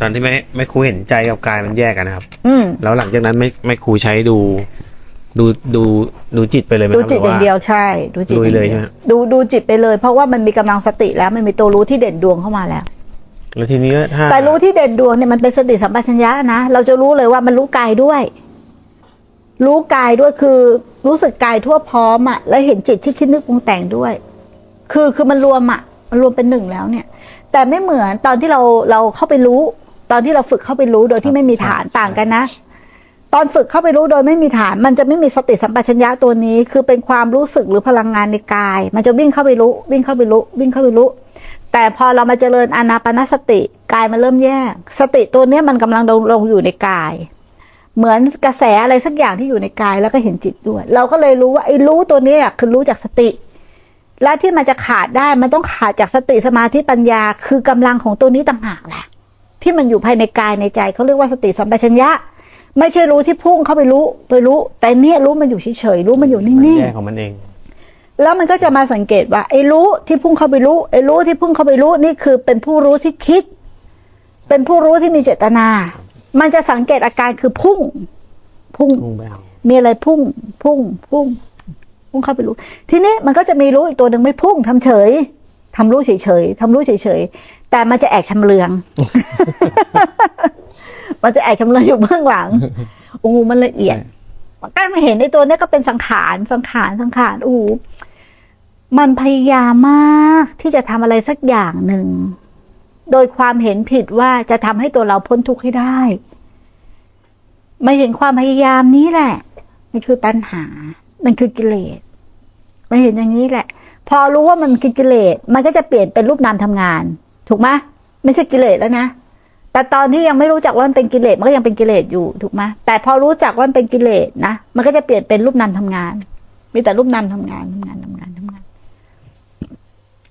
ตอนที่แม่แม่ครูเห็นใจกับกายมันแยกกันนะครับ อืมแล้วหลังจากนั้นไม่ไม่ครูใช้ดู ดูดูดูจิตไปเลยไหมดูครับจิตอย่างเดียวใช่ ดูจิตลุยเลยอางใช่ไหมดูดูจิตไปเลย เพราะว่ามันมีกำลังสติแล้วมันมีตัวรู้ที่เด่นดวงเข้ามาแล้ว แล้วทีนี้ก็ถ้าแต่รู้ที่เด่นดวงเนี่ยมันเป็นสติสัมปชัญญะนะเราจะรู้เลยว่ามันรู้กายด้วย รู้กายด้วยคือ รู้สึกกายทั่วพร้อมอะแล้วเห็นจิตที่คิดนึกปรุงแต่งด้วย คือคือมันรวมอะมันรวมเป็นหนึ่งแล้วเนี่ย แต่ไม่เหมือนตอนที่เราเราเข้าไปรู้ ตอนที่เราฝึกเข้าไปรู้โดยที่ไม่มีฐานต่างกันนะ ตอนฝึกเข้าไปรู้โดยไม่มีฐาน มันจะไม่มีสติสัมปชัญญะตัวนี้ คือเป็นความรู้สึกหรือพลังงานในกาย มันจะวิ่งเข้าไปรู้ วิ่งเข้าไปรู้ วิ่งเข้าไปรู้ แต่พอเรามาเจริญอานาปานสติกายมันเริ่มแยก สติตัวเนี้ยมันกำลังลงลงอยู่ในกาย เหมือนกระแสอะไรสักอย่างที่อยู่ในกายแล้วก็เห็นจิตด้วย เราก็เลยรู้ว่าไอ้รู้ตัวเนี้ยคือรู้จากสติและที่มันจะขาดได้มันต้องขาดจากสติสมาธิปัญญา คือกำลังของตัวนี้ต่างหากแหละ ที่มันอยู่ภายในกายในใจเขาเรียกว่าสติสัมปชัญญะ ไม่ใช่รู้ที่พุ่งเข้าไปรู้ไปรู้ แต่เนี่ยรู้มันอยู่เฉยๆรู้มันอยู่นิ่มันงแยกของมันเองๆแล้วมันก็จะมาสังเกตว่าไอ้รู้ที่พุ่งเข้าไปรู้ไอ้รู้ที่พุ่งเข้าไปรู้นี่คือเป็นผู้รู้ที่คิด เป็นผู้รู้ที่มีเจตนา มันจะสังเกตอาการคือพุ่ง พุ่งพุ่งไปเอามีอะไรพุ่ง พุ่ง พุ่ง พุ่งเข้าไปรู้ ทีนี้มันก็จะมีรู้อีกตัวหนึ่งไม่พุ่งทำเฉย ทำรู้เฉยๆทำรู้เฉยๆแต่มันจะแอกชำเลือง มันจะแอกชำเลืองอยู่เบื้องหลังโอ้โหมันละเอียดมันก็มาเห็นในตัวเนี้ยก็เป็นสังขารสังขารสังขารโอ้โหมันพยายามมากที่จะทำอะไรสักอย่างหนึ่ง โดยความเห็นผิดว่าจะทำให้ตัวเราพ้นทุกข์ให้ได้ไม่เห็นความพยายามนี้แหละมันคือตัณหา มันคือกิเลสไม่เห็นอย่างนี้แหละ พอรู้ว่ามันคือกิเลสมันก็จะเปลี่ยนเป็นรูปนามทำงาน ถูกไหมไม่ใช่กิเลสแล้วนะแต่ตอนที่ยังไม่รู้จักว่ามันเป็นกิเลสมันก็ยังเป็นกิเลสอยู่ถูกไหมแต่พอรู้จักว่ามันเป็นกิเลสนะมันก็จะเปลี่ยนเป็นรูปนามทำงาน มีแต่รูปนามทำงานทำงานทำงานทำงาน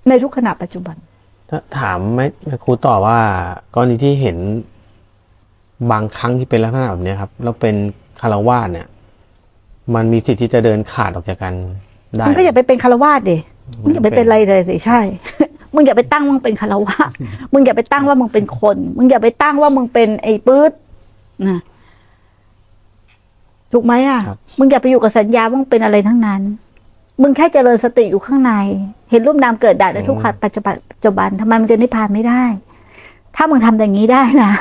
ในทุกขณะปัจจุบัน ถ้าถามไหมแม่ครูตอบว่ากรณีที่เห็นบางครั้งที่เป็นลักษณะแบบเนี้ยครับแล้วเป็นคารวาสเนี่ย มันมีสิทธิ์ที่จะเดินขาดออกจากกันได้มึงก็อย่าไปเป็นคารวาสดิ มึงอย่าไปเป็นอะไรเลยสิใช่ มึงอย่าไปตั้งว่ามึงเป็นคารวาสมึงอย่าไปตั้งว่ามึงเป็นคน มึงอย่าไปตั้งว่ามึงเป็นไอ้ปื๊ดนะถูกไหมอะครับมึงอย่าไปอยู่กับสัญญาว่ามึงเป็นอะไรทั้งนั้น มึงแค่เจริญสติอยู่ข้างใน เห็นรูปนามเกิดดับในทุกขณะปัจจุบันปัจจุบันทำไมมันจะนิพพานไม่ได้ ถ้ามึงทำอย่างนี้ได้นะ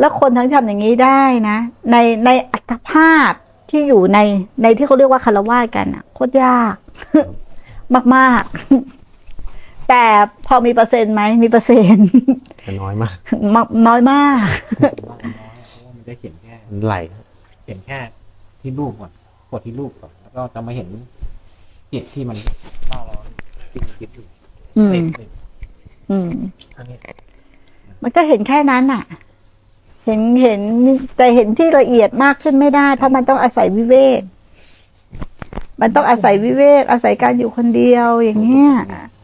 แล้วคนทั้งที่ทำอย่างนี้ได้นะ ในในอัตภาพที่อยู่ในในที่เขาเรียกว่าคารวะกันอะโคตรยาก มาก ๆ แต่พอมีเปอร์เซ็นต์ไหมมีเปอร์เซ็นต์แต่น้อยมากมากน้อยมากว่ามันน้อยเพราะว่ามันจะเห็นแค่มันไหลเห็นแค่ที่รูปก่อนกดที่รูปก่อนแล้วก็จะมาเห็นจิตที่มันเล่าเราที่มันคิดอยู่อืมเต็มเลยอืมอันนี้มันก็เห็นแค่นั้นอะ เห็นเห็นแต่เห็นที่ละเอียดมากขึ้นไม่ได้ เพราะมันต้องอาศัยวิเวก มันต้องอาศัยวิเวก อาศัยการอยู่คนเดียวอย่างเงี้ย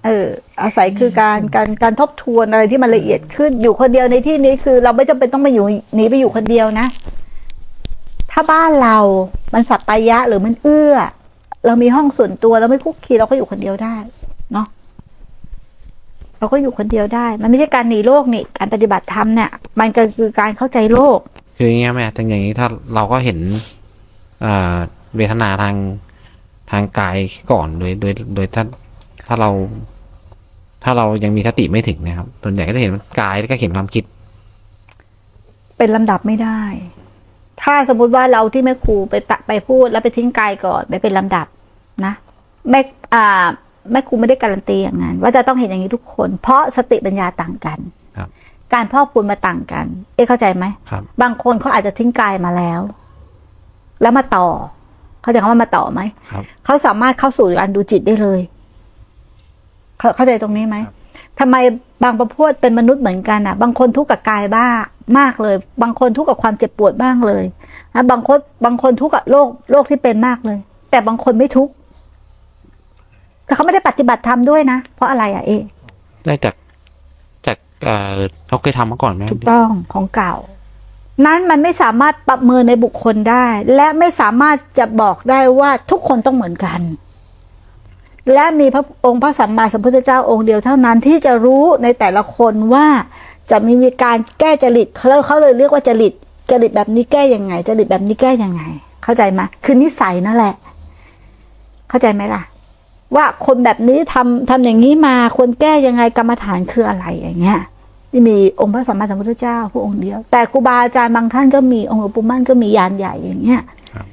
เอออาศัยคือการการการทบทวนอะไรที่มันละเอียดขึ้นอยู่คนเดียวในที่นี้คือ เราไม่จำเป็นต้องไปอยู่หนีไปอยู่คนเดียวนะ ถ้าบ้านเรา มันสัปปายะหรือมันเอื้อ เรามีห้องส่วนตัวเราไม่คุกคีเราก็อยู่คนเดียวได้เนาะเราก็อยู่คนเดียวได้ มันไม่ใช่การหนีโลกนี่การปฏิบัติธรรมเนี่ยมันก็คือการเข้าใจโลก คืออย่างเงี้ยแม่จังอย่างนี้ถ้าเราก็เห็นเวทนาทาง ทางกายก่อนโดยโดยโดยถ้าถ้าเรา ถ้าเรายังมีสติไม่ถึงนะครับส่วนใหญ่ก็จะเห็นกายแล้วก็เห็นความคิด เป็นลำดับไม่ได้ ถ้าสมมุติว่าเราที่แม่ครูไปตะไปพูดแล้วไปทิ้งกายก่อนไปเป็นลำดับนะแม่อ่าแม่ครูไม่ได้การันตีอย่างนั้น ว่าจะต้องเห็นอย่างนี้ทุกคน เพราะสติปัญญาต่างกันครับการพอกพูนมาต่างกัน เอ๊ะเข้าใจไหมครับ บางคนเขาอาจจะทิ้งกายมาแล้ว แล้วมาต่อ เขาใจะคำว่ามาต่อไหมครับเขาสามารถเข้าสู่การดูจิตได้เลย เข้าเข้าใจตรงนี้ไหมทำไมบางประพวดเป็นมนุษย์เหมือนกันอะ บางคนทุกข์กับกายบ้ามากเลย บางคนทุกข์กับความเจ็บปวดบ้างเลยนะบางคนบางคนทุกข์กับโรคโรคที่เป็นมากเลย แต่บางคนไม่ทุกข์แต่เขาไม่ได้ปฏิบัติธรรมด้วยนะ เพราะอะไรอะเอะได้จากจากเอ่อเราเคยทำมาก่อนไหมถูกต้องของเก่า นั้นมันไม่สามารถประเมินในบุคคลได้ และไม่สามารถจะบอกได้ว่าทุกคนต้องเหมือนกัน และมีพระองค์พระสัมมาสัมพุทธเจ้าองค์เดียวเท่านั้นที่จะรู้ในแต่ละคนว่าจะมีมีการแก้จริตเขาเขาเลยเรียกว่าจริตจริตแบบนี้แก้ยังไง จริตแบบนี้แก้ยังไง เข้าใจไหมคือนิสัยนั่นแหละ เข้าใจไหมล่ะ ว่าคนแบบนี้ทำทำอย่างนี้มาควรแก้ยังไงกรรมฐานคืออะไรอย่างเงี้ย ที่มีองค์พระสัมมาสัมพุทธเจ้าพระองค์เดียว แต่ครูบาอาจารย์บางท่านก็มีองค์หลวงปู่มั่นก็มียานใหญ่อย่างเงี้ยครับ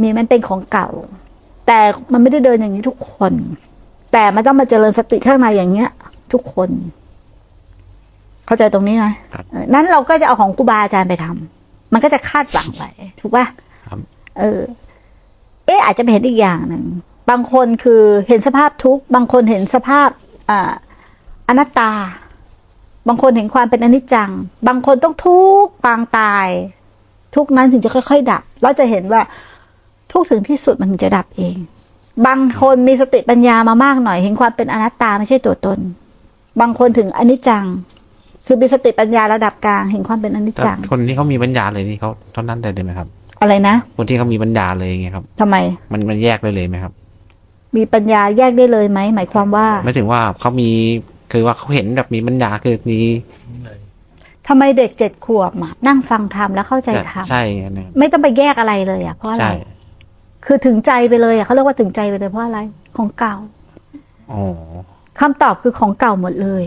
มีมันเป็นของเก่า แต่มันไม่ได้เดินอย่างนี้ทุกคน แต่มันต้องมาเจริญสติข้างในอย่างเงี้ย ทุกคน เข้าใจตรงนี้ไหมครับเออนั้นเราก็จะเอาของครูบาอาจารย์ไปทำมันก็จะคาดหวังไปถูกป่ะครับเออ เอ๊ะอาจจะเป็นเห็นอีกอย่างหนึ่งบางคนคือเห็นสภาพทุกข์บางคนเห็นสภาพอ่าอนัตตา บางคนเห็นความเป็นอนิจจัง บางคนต้องทุกข์ปางตาย ทุกข์นั้นถึงจะค่อย ๆ ดับ เราจะเห็นว่าทุกข์ถึงที่สุดมันถึงจะดับเอง บางคนมีสติปัญญามามากหน่อย เห็นความเป็นอนัตตาไม่ใช่ตัวตน บางคนถึงอนิจจังคือมีสติปัญญาระดับกลางเห็นความเป็นอนิจแต่จัง คนที่เขามีปัญญาเลยนี่เขาเท่านั้นได้เลยไหมครับ อะไรนะ คนที่เขามีปัญญาเลยไงครับทำไม มันมันแยกได้เลยไหมครับ มีปัญญาแยกได้เลยไหมหมายความว่า ไม่ถึงว่าเขามี คือว่าเขาเห็นแบบมีปัญญาคือมีทำไมเด็กเจ็ดขวบอะนั่งฟังธรรมแล้วเข้าใจธรรมใช่ไงนะครับไม่ต้องไปแยกอะไรเลยอะเพราะอะไรใช่คือถึงใจไปเลยอะเขาเรียกว่าถึงใจไปเลยเพราะอะไร ของเก่าอ๋อคำตอบคือของเก่าหมดเลย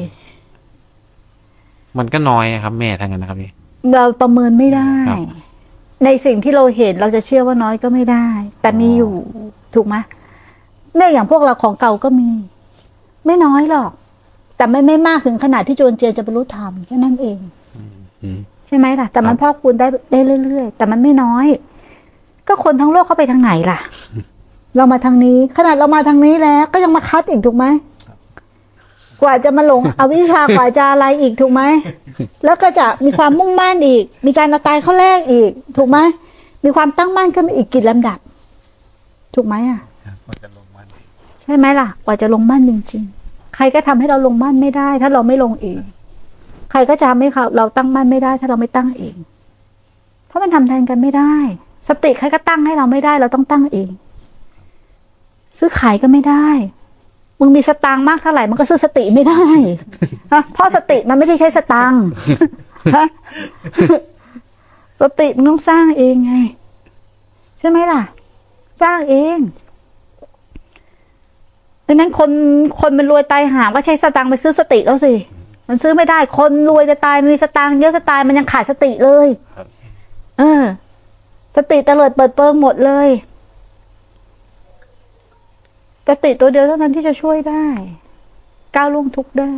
มันก็น้อยอะครับ แม่ทางนั้นนะครับพี่เราประเมินไม่ได้ครับในสิ่งที่เราเห็นเราจะเชื่อว่าน้อยก็ไม่ได้ แต่มีอยู่ถูกไหมเนี่ยอย่างพวกเราของเก่าก็มี ไม่น้อยหรอก แต่ไม่ไม่มากถึงขนาดที่โจรเจียนจะบรรลุธรรมแค่นั้นเองอืมใช่ไหมล่ะ แต่มันครับพอกคูณได้ได้เรื่อยๆแต่มันไม่น้อย ก็คนทั้งโลกเขาไปทางไหนล่ะ เรามาทางนี้ ขนาดเรามาทางนี้แล้ว ก็ยังมาคัดอีกถูกไหมกว่าจะมาหลงอวิชชากว่าจะอะไรอีกถูกไหมแล้วก็จะมีความมุ่งมั่นอีก มีการเอาตายเข้าแรกอีก ถูกไหมมีความตั้งมั่นขึ้นมาอีกกี่ลำดับ ถูกไหมอะใช่ไหมล่ะ กว่าจะลงมั่นจริงๆ ใครก็ทำให้เราลงมั่นไม่ได้ ถ้าเราไม่ลงเอง ใครก็จะทำให้เขาเราตั้งมั่นไม่ได้ ถ้าเราไม่ตั้งเอง เพราะมันทำแทนกันไม่ได้ สติใครก็ตั้งให้เราไม่ได้ เราต้องตั้งเอง ซื้อขายก็ไม่ได้ มึงมีสตางค์มากเท่าไหร่มันก็ซื้อสติไม่ได้ฮะเพราะสติมันไม่ได้ใช้สตางค์ฮะสติมันต้องสร้างเองไง ใช่ไหมล่ะ สร้างเอง ดังนั้นคนคนมันรวยตายหาก็ใช้สตางค์ไปซื้อสติแล้วสิ มันซื้อไม่ได้ คนรวยจะตายมีสตางค์เยอะจะตายมันยังขาดสติเลยเออ สติเตลิดเปิดเปิงหมดเลยสติตัวเดียวเท่านั้นที่จะช่วยได้ ก้าวล่วงทุกข์ได้